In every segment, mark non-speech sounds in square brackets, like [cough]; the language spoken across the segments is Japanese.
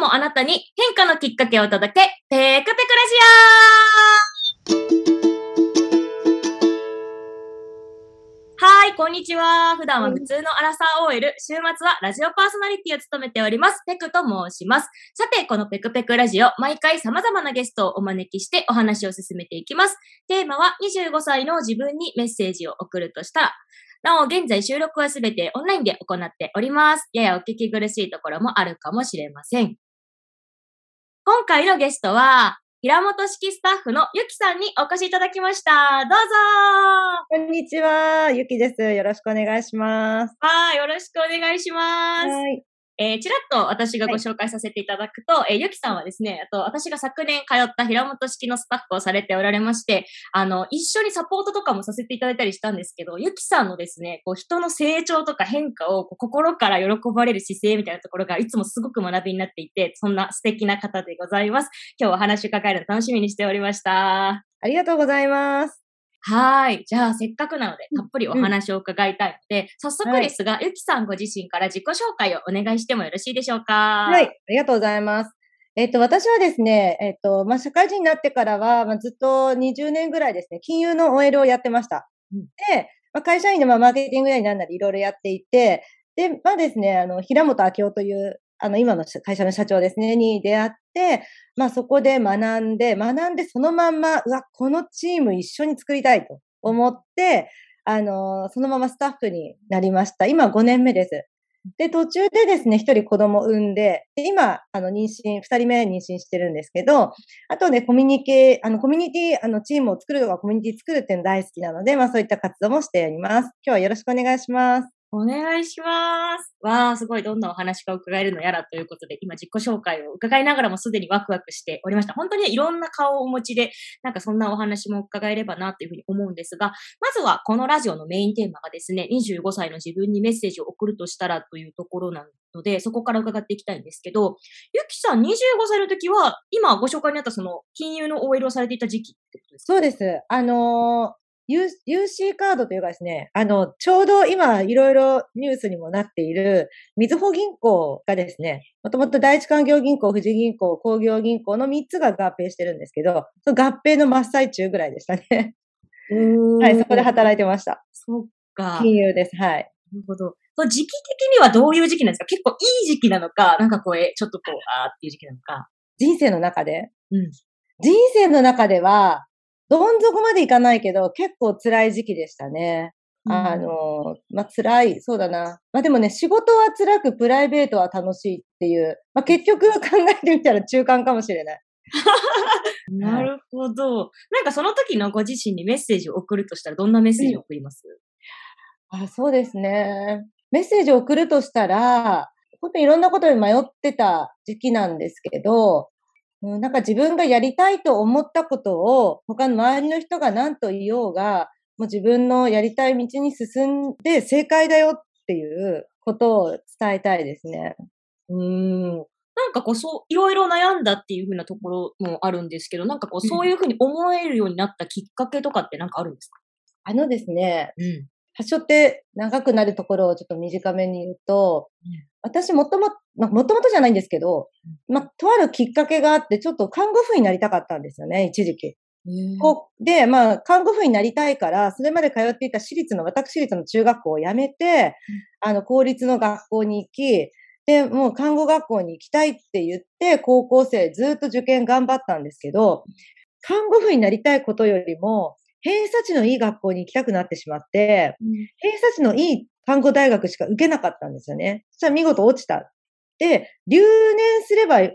もあなたに変化のきっかけを届け、ペクペクラジオはい、こんにちは。普段は普通のアラサー OL、週末はラジオパーソナリティを務めております、ペクと申します。さて、このペクペクラジオ、毎回様々なゲストをお招きしてお話を進めていきます。テーマは25歳の自分にメッセージを送るとしたら、なお、現在収録はすべてオンラインで行っております。ややお聞き苦しいところもあるかもしれません。今回のゲストは、平本式スタッフのゆきさんにお越しいただきました。どうぞこんにちは、ゆきです。よろしくお願いします。はい、よろしくお願いします。はい。えーちらっと私がご紹介させていただくと、えーゆきさんはですね、あと私が昨年通った平本式のスタッフをされておられまして、あの、一緒にサポートとかもさせていただいたりしたんですけど、ゆきさんのですね、こう人の成長とか変化をこう心から喜ばれる姿勢みたいなところがいつもすごく学びになっていて、そんな素敵な方でございます。今日はお話伺えるの楽しみにしておりました。ありがとうございます。はい。じゃあ、せっかくなので、たっぷりお話を伺いたいので、早速ですが、ゆきさんご自身から自己紹介をお願いしてもよろしいでしょうか？はい、ありがとうございます。えっ、と、私はですね、えっ、と、まあ、社会人になってからは、まあ、ずっと20年ぐらいですね、金融の OL をやってました。うんで、まあ、会社員でまあマーケティングやになんなりいろいろやっていて、で、まあですね、あの、平本明夫という、あの、今の会社の社長ですね、に出会って、まあそこで学んで、学んでそのまんま、うわ、このチーム一緒に作りたいと思って、あの、そのままスタッフになりました。今5年目です。で、途中でですね、一人子供産んで、で今、あの、妊娠、二人目妊娠してるんですけど、あとね、コミュニケあの、コミュニティ、あの、チームを作るとか、コミュニティ作るっていうの大好きなので、まあそういった活動もしております。今日はよろしくお願いします。お願いします。わあ、すごい、どんなお話が伺えるのやらということで、今自己紹介を伺いながらもすでにワクワクしておりました。本当にいろんな顔をお持ちで、なんかそんなお話も伺えればなというふうに思うんですが、まずはこのラジオのメインテーマがですね、25歳の自分にメッセージを送るとしたらというところなので、そこから伺っていきたいんですけど、ゆきさん25歳の時は、今ご紹介にあったその金融の OL をされていた時期ってことですか？そうです。あのー UC カードというかですね、あの、ちょうど今いろいろニュースにもなっている、みずほ銀行がですね、もともと第一環業銀行、富士銀行、工業銀行の3つが合併してるんですけど、その合併の真っ最中ぐらいでしたね。は、はいそこで働いてました。そっか。金融です。はい。なるほど。その時期的にはどういう時期なんですか？結構いい時期なのか、なんかこう、えちょっとこう、あーっていう時期なのか。人生の中で、うん。人生の中では、どん底までいかないけど、結構辛い時期でしたね。あの、まあ、辛い、そうだな。まあ、でもね、仕事は辛く、プライベートは楽しいっていう、まあ、結局考えてみたら中間かもしれない。[laughs] なるほど。なんかその時のご自身にメッセージを送るとしたら、どんなメッセージを送ります、あ、そうですね。メッセージを送るとしたら、本当にいろんなことに迷ってた時期なんですけど、うんなんか自分がやりたいと思ったことを、他の周りの人が何と言おうが、もう自分のやりたい道に進んで正解だよっていうことを伝えたいですね。うーん。なんかこう、そう、いろいろ悩んだっていうふうなところもあるんですけど、なんかこう、うんそういうふうに思えるようになったきっかけとかってなんかあるんですか？あのですね、うん。発症って長くなるところをちょっと短めに言うと、うん私もとも、まあ、もともとじゃないんですけど、まあ、とあるきっかけがあって、ちょっと看護婦になりたかったんですよね、一時期。こうで、まあ、看護婦になりたいから、それまで通っていた私立の、私立の中学校を辞めて、あの、公立の学校に行き、で、もう看護学校に行きたいって言って、高校生ずっと受験頑張ったんですけど、看護婦になりたいことよりも、偏差値のいい学校に行きたくなってしまって、偏差値のいい看護大学しか受けなかったんですよね。そしたら見事落ちた。で、留年すればよ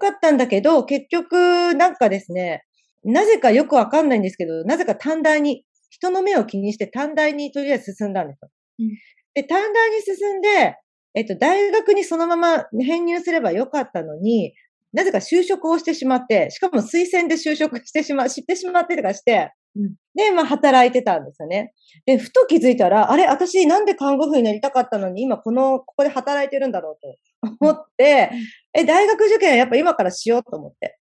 かったんだけど、結局、なんかですね、なぜかよくわかんないんですけど、なぜか短大に、人の目を気にして短大にとりあえず進んだんですよ。うんで、短大に進んで、えっと、大学にそのまま編入すればよかったのに、なぜか就職をしてしまって、しかも推薦で就職してしま、してしまってとかして、うんで、まあ、働いてたんですよね。で、ふと気づいたら、あれ、私なんで看護婦になりたかったのに、今この、ここで働いてるんだろうと思って、え、大学受験はやっぱ今からしようと思って。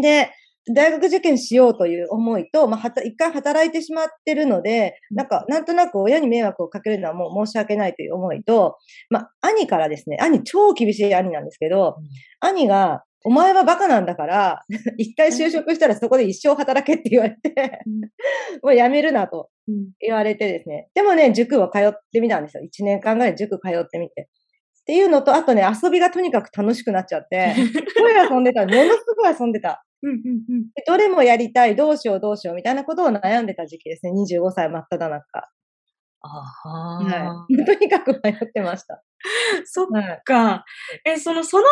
で、大学受験しようという思いと、まあ、一回働いてしまってるので、なんか、なんとなく親に迷惑をかけるのはもう申し訳ないという思いと、まあ、兄からですね、兄超厳しい兄なんですけど、兄が、お前はバカなんだから、一回就職したらそこで一生働けって言われてもうやめるなと言われてですね。でもね、塾を通ってみたんですよ。1年間ぐらい塾通ってみて。っていうのと、あとね、遊びがとにかく楽しくなっちゃって、すごい遊んでた。ものすごい遊んでた。どれもやりたい、どうしようどうしようみたいなことを悩んでた時期ですね。25歳真っ只中。あは、い、[laughs] とにかく迷ってました。そっか。はい、え、その、その後、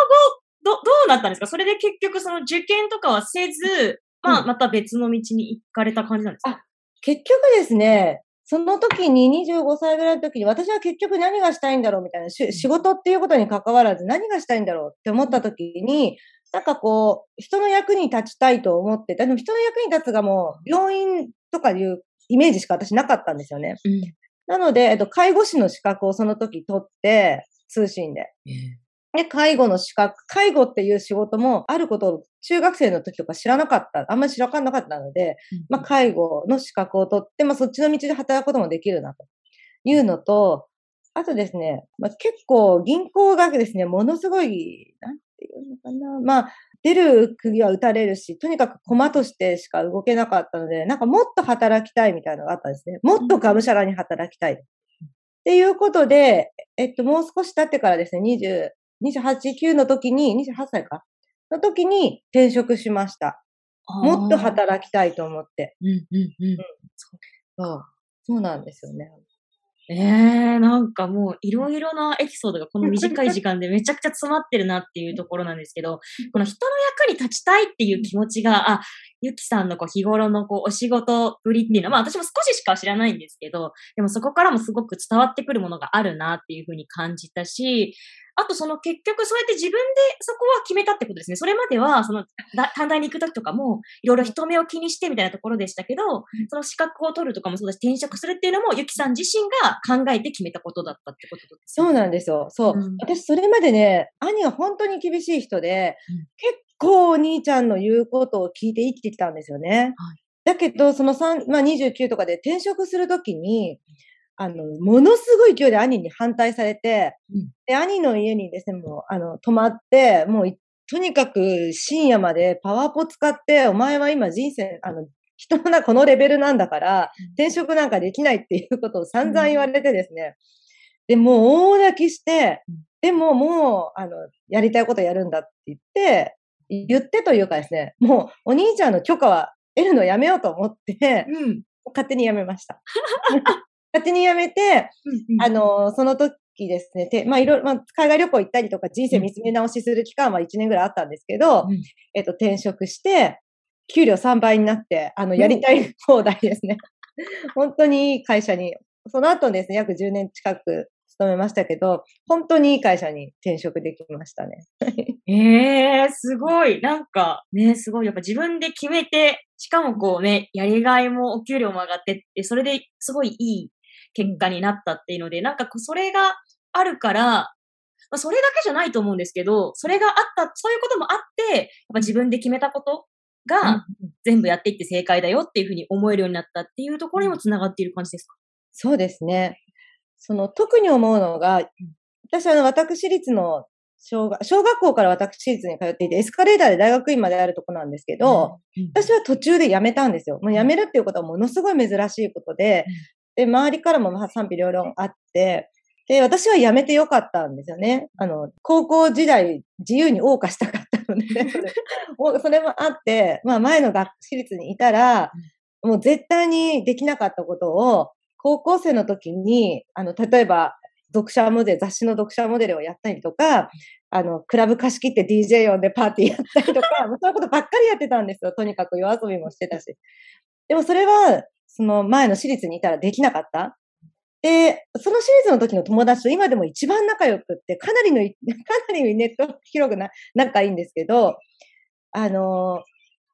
ど、どうなったんですか？それで結局その受験とかはせず、まあ、また別の道に行かれた感じなんですか、あ、結局ですね、その時に25歳ぐらいの時に私は結局何がしたいんだろうみたいな、仕事っていうことに関わらず何がしたいんだろうって思った時に、なんかこう、人の役に立ちたいと思ってた。でも人の役に立つがもう病院とかいうイメージしか私なかったんですよね。うん、なので、えっと、介護士の資格をその時取って、通信で。で、介護の資格、介護っていう仕事もあることを中学生の時とか知らなかった、あんまり知らなかったので、まあ、介護の資格を取って、まあ、そっちの道で働くこともできるなと。いうのと、あとですね、まあ、結構銀行がですね、ものすごい、なんていうのかな、まあ、出る釘は打たれるし、とにかく駒としてしか動けなかったので、なんかもっと働きたいみたいなのがあったんですね。もっとがむしゃらに働きたい。っていうことで、えっと、もう少し経ってからですね、20、28、9の時に、28歳か？の時に転職しました。もっと働きたいと思って。うんうんうん。そう。そうなんですよね。ええー、なんかもういろいろなエピソードがこの短い時間でめちゃくちゃ詰まってるなっていうところなんですけど、この人の役に立ちたいっていう気持ちが、あ、ゆきさんのこう日頃のこうお仕事ぶりっていうのは、まあ私も少ししか知らないんですけど、でもそこからもすごく伝わってくるものがあるなっていうふうに感じたし、あとその結局そうやって自分でそこは決めたってことですね。それまではその短大に行くときとかもいろいろ人目を気にしてみたいなところでしたけど、その資格を取るとかもそうだし転職するっていうのもゆきさん自身が考えて決めたことだったってことです、ね、そうなんですよ。そう、うん、私それまでね、兄は本当に厳しい人で、うん、結構お兄ちゃんの言うことを聞いて生きてきたんですよね。はい。だけど、その3、まあ、29とかで転職するときに、あの、ものすごい勢いで兄に反対されて、うん、で、兄の家にですね、もう、あの、泊まって、もう、とにかく深夜までパワーポ使って、お前は今人生、あの、人のな、このレベルなんだから、転職なんかできないっていうことを散々言われてですね、で、もう大泣きして、でももう、あの、やりたいことやるんだって言って、言ってというかですね、もうお兄ちゃんの許可は得るのやめようと思って、うん、勝手にやめました。[laughs] 勝手に辞めて、うんうん、あの、その時ですね、てまあ、いろいろ、まあ、海外旅行行ったりとか、人生見つめ直しする期間は1年ぐらいあったんですけど、うん、えっと、転職して、給料3倍になって、あの、やりたい放題ですね。[laughs] 本当にいい会社に、その後ですね、約10年近く勤めましたけど、本当にいい会社に転職できましたね。え [laughs] えー、すごい。なんか、ね、すごい。やっぱ自分で決めて、しかもこうね、やりがいもお給料も上がってって、それですごいいい結果になったっていうので、なんかそれがあるから、まあ、それだけじゃないと思うんですけど、それがあった、そういうこともあって、やっぱ自分で決めたことが全部やっていって正解だよっていうふうに思えるようになったっていうところにもつながっている感じですか？そうですね。その特に思うのが、私はあの私立の小学小学校から私立に通っていて、エスカレーターで大学院まであるとこなんですけど、うん、私は途中で辞めたんですよ。もう辞めるっていうことはものすごい珍しいことで、で、周りからもまあ賛否両論あって、で、私は辞めてよかったんですよね。あの、高校時代自由に謳歌したかったので、[laughs] それそれもあって、まあ前の学私立にいたら、もう絶対にできなかったことを、高校生の時に、あの、例えば、読者モデル、雑誌の読者モデルをやったりとか、あの、クラブ貸し切って DJ 呼んでパーティーやったりとか、[laughs] そういうことばっかりやってたんですよ。とにかく夜遊びもしてたし。でもそれは、その前の私立にいたらできなかった。で、その私立の時の友達と今でも一番仲良くって、かなりの、[laughs] かなりネット広くな、仲いいんですけど、あの、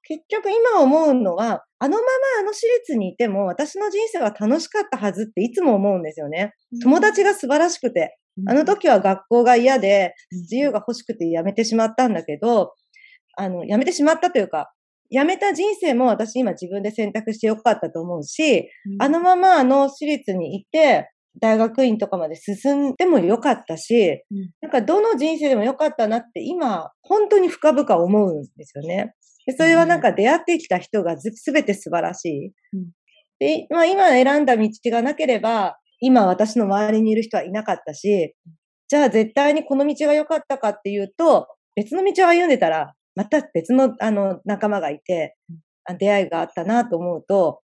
結局今思うのは、あのままあの私立にいても私の人生は楽しかったはずっていつも思うんですよね。友達が素晴らしくて、あの時は学校が嫌で自由が欲しくて辞めてしまったんだけど、あの、辞めてしまったというか、辞めた人生も私今自分で選択してよかったと思うし、うん、あのままあの私立に行って、大学院とかまで進んでもよかったし、うん、なんかどの人生でもよかったなって今、本当に深々思うんですよね。でそれはなんか出会ってきた人がすべて素晴らしい。うん、で、まあ今選んだ道がなければ、今私の周りにいる人はいなかったし、じゃあ絶対にこの道が良かったかっていうと、別の道を歩んでたら、また別のあの仲間がいて、出会いがあったなと思うと、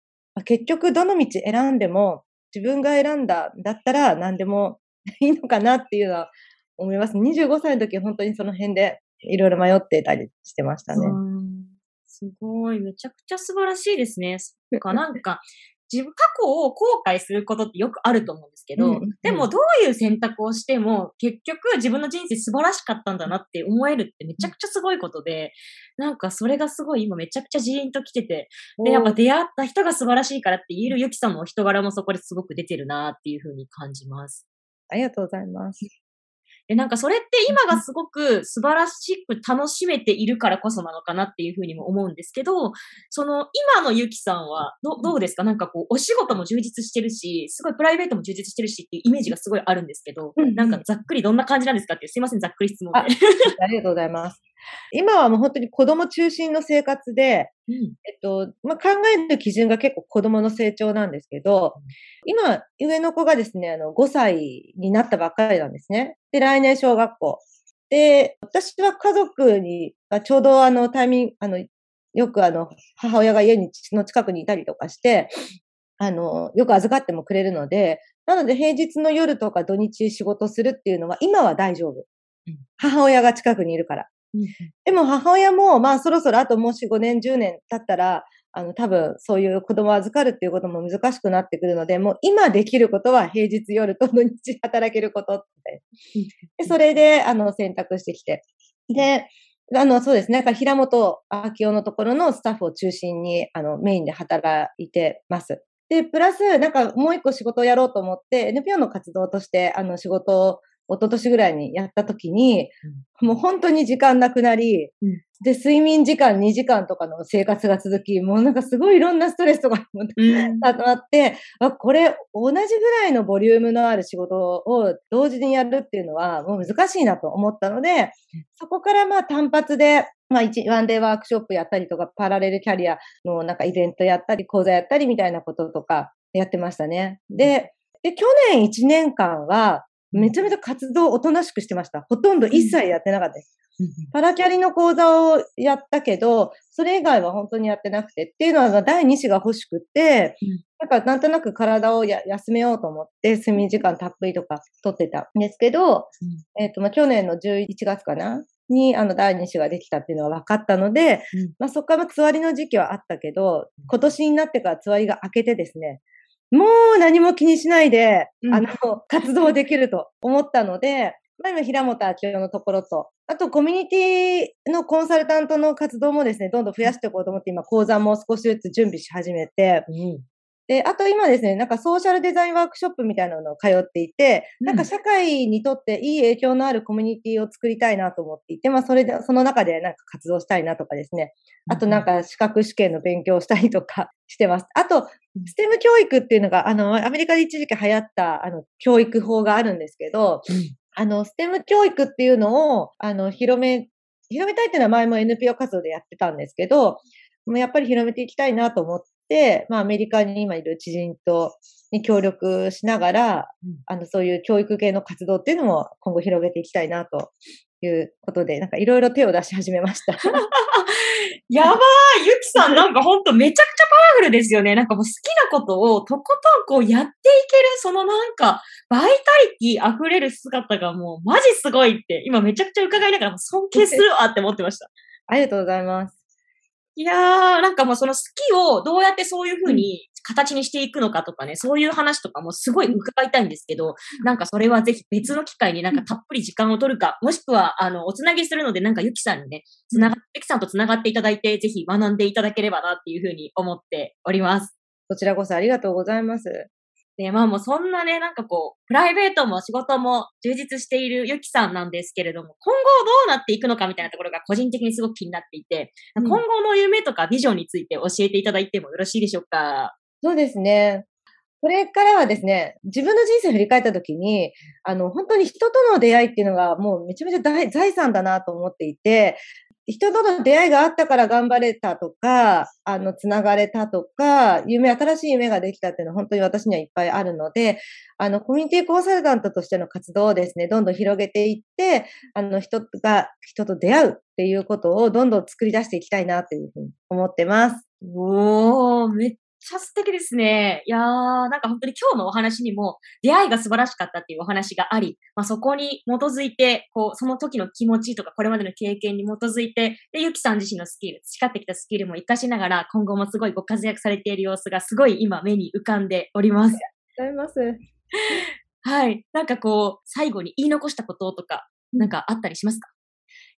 結局どの道選んでも自分が選んだんだったら何でも [laughs] いいのかなっていうのは思います。25歳の時本当にその辺でいろいろ迷ってたりしてましたね。すごい。めちゃくちゃ素晴らしいですね。か [laughs] なんか、自分、過去を後悔することってよくあると思うんですけど、うんうん、でもどういう選択をしても、結局自分の人生素晴らしかったんだなって思えるってめちゃくちゃすごいことで、なんかそれがすごい今めちゃくちゃジーンと来てて、で、やっぱ出会った人が素晴らしいからって言えるゆきさんのお人柄もそこですごく出てるなっていうふうに感じます。ありがとうございます。で、なんかそれって今がすごく素晴らしく楽しめているからこそなのかなっていうふうにも思うんですけど、その今のゆきさんはどどうですか？なんかこうお仕事も充実してるし、すごいプライベートも充実してるしっていうイメージがすごいあるんですけど、うんうん、なんかざっくりどんな感じなんですかっていう、すいません、ざっくり質問で。あありがとうございます。今はもう本当に子供中心の生活で、うん、えっと、まあ、考える基準が結構子供の成長なんですけど、今、上の子がですね、あの、5歳になったばっかりなんですね。で、来年小学校。で、私は家族に、ちょうどあの、タイミング、あの、よくあの、母親が家にの近くにいたりとかして、あの、よく預かってもくれるので、なので平日の夜とか土日仕事するっていうのは今は大丈夫。母親が近くにいるから。でも母親も、まあそろそろあともし5年、10年経ったら、あの多分そういう子供を預かるっていうことも難しくなってくるので、もう今できることは平日夜と土日働けることって。でそれで、あの選択してきて。で、あの、そうですね。か平本明夫のところのスタッフを中心に、あの、メインで働いてます。で、プラス、なんかもう一個仕事をやろうと思って、NPO の活動として、あの、仕事を一昨年ぐらいにやった時に、うん、もう本当に時間なくなり、うん、で、睡眠時間2時間とかの生活が続き、もうなんかすごいいろんなストレスとかもあって、あ、これ同じぐらいのボリュームのある仕事を同時にやるっていうのはもう難しいなと思ったので、そこからまあ単発で、まあ、ワンデーワークショップやったりとか、パラレルキャリアのなんかイベントやったり、講座やったりみたいなこととかやってましたね。で、で去年1年間は、めちゃめちゃ活動をおとなしくしてました。ほとんど一切やってなかった。です。パラキャリの講座をやったけど、それ以外は本当にやってなくてっていうのは第2子が欲しくて、なんかなんとなく体をや休めようと思って睡眠時間たっぷりとか取ってたんですけど、えっ、と、まあ、去年の11月かなにあの第2子ができたっていうのは分かったので、まあ、そこからつわりの時期はあったけど、今年になってからつわりが明けてですね、もう何も気にしないで、うん、あの、活動できると思ったので、まあ、今、平本明夫のところと、あと、コミュニティのコンサルタントの活動もですね、どんどん増やしていこうと思って、今、講座も少しずつ準備し始めて、うん、で、あと今ですね、なんかソーシャルデザインワークショップみたいなのを通っていて、うん、なんか社会にとっていい影響のあるコミュニティを作りたいなと思っていて、まあそれで、その中でなんか活動したいなとかですね、あとなんか資格試験の勉強をしたりとかしてます。あと、ステム教育っていうのが、あの、アメリカで一時期流行った、あの、教育法があるんですけど、うん、あの、ステム教育っていうのを、あの、広め、広めたいっていうのは前も NPO 活動でやってたんですけど、やっぱり広めていきたいなと思っ、まあ、アメリカに今いる知人とに協力しながら、うん、あの、そういう教育系の活動っていうのも今後広げていきたいなということで、なんかいろいろ手を出し始めました。[laughs] やばいゆきさんなんかほんとめちゃくちゃパワフルですよね。なんかもう好きなことをとことんこうやっていける、そのなんかバイタリティ溢れる姿がもうマジすごいって、今めちゃくちゃ伺いながら尊敬するわって思ってました。[laughs] ありがとうございます。いやー、なんかもうその好きをどうやってそういうふうに形にしていくのかとかね、そういう話とかもすごい伺いたいんですけど、なんかそれはぜひ別の機会になんかたっぷり時間を取るか、もしくは、あの、おつなぎするので、なんかゆきさんにね、つながゆきさんとつながっていただいて、ぜひ学んでいただければなっていうふうに思っております。こちらこそありがとうございます。で、まあもうそんなね、なんかこう、プライベートも仕事も充実しているゆきさんなんですけれども、今後どうなっていくのかみたいなところが個人的にすごく気になっていて、うん、今後の夢とかビジョンについて教えていただいてもよろしいでしょうか？そうですね。これからはですね、自分の人生を振り返ったときに、あの、本当に人との出会いっていうのがもうめちゃめちゃ大財産だなと思っていて、人との出会いがあったから頑張れたとか、あの、つながれたとか、夢、新しい夢ができたっていうのは本当に私にはいっぱいあるので、あの、コミュニティコンサルタントとしての活動をですね、どんどん広げていって、あの、人が、人と出会うっていうことをどんどん作り出していきたいなというふうに思ってます。おー、めっちゃ素敵ですね。いやー、なんか本当に今日のお話にも出会いが素晴らしかったっていうお話があり、まあ、そこに基づいて、こう、その時の気持ちとかこれまでの経験に基づいて、で、ゆきさん自身のスキル、培ってきたスキルも活かしながら、今後もすごいご活躍されている様子がすごい今目に浮かんでおります。ありがとうございます。[laughs] はい。なんかこう、最後に言い残したこととか、なんかあったりしますか？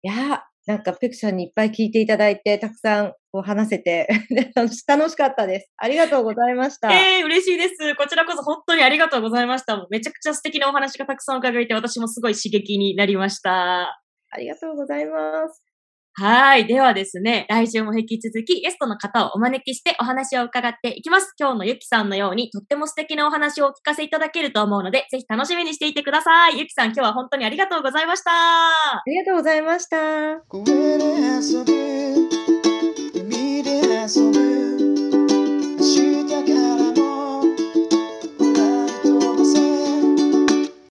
いや、なんかペクさんにいっぱい聞いていただいて、たくさんこう話せて [laughs] 楽しかったです。ありがとうございました。ええー、嬉しいです。こちらこそ本当にありがとうございました。もうめちゃくちゃ素敵なお話がたくさん伺えて、私もすごい刺激になりました。ありがとうございます。はい。ではですね、来週も引き続きゲストの方をお招きしてお話を伺っていきます。今日のゆきさんのようにとっても素敵なお話をお聞かせいただけると思うので、ぜひ楽しみにしていてください。ゆきさん、今日は本当にありがとうございました。ありがとうございました。castle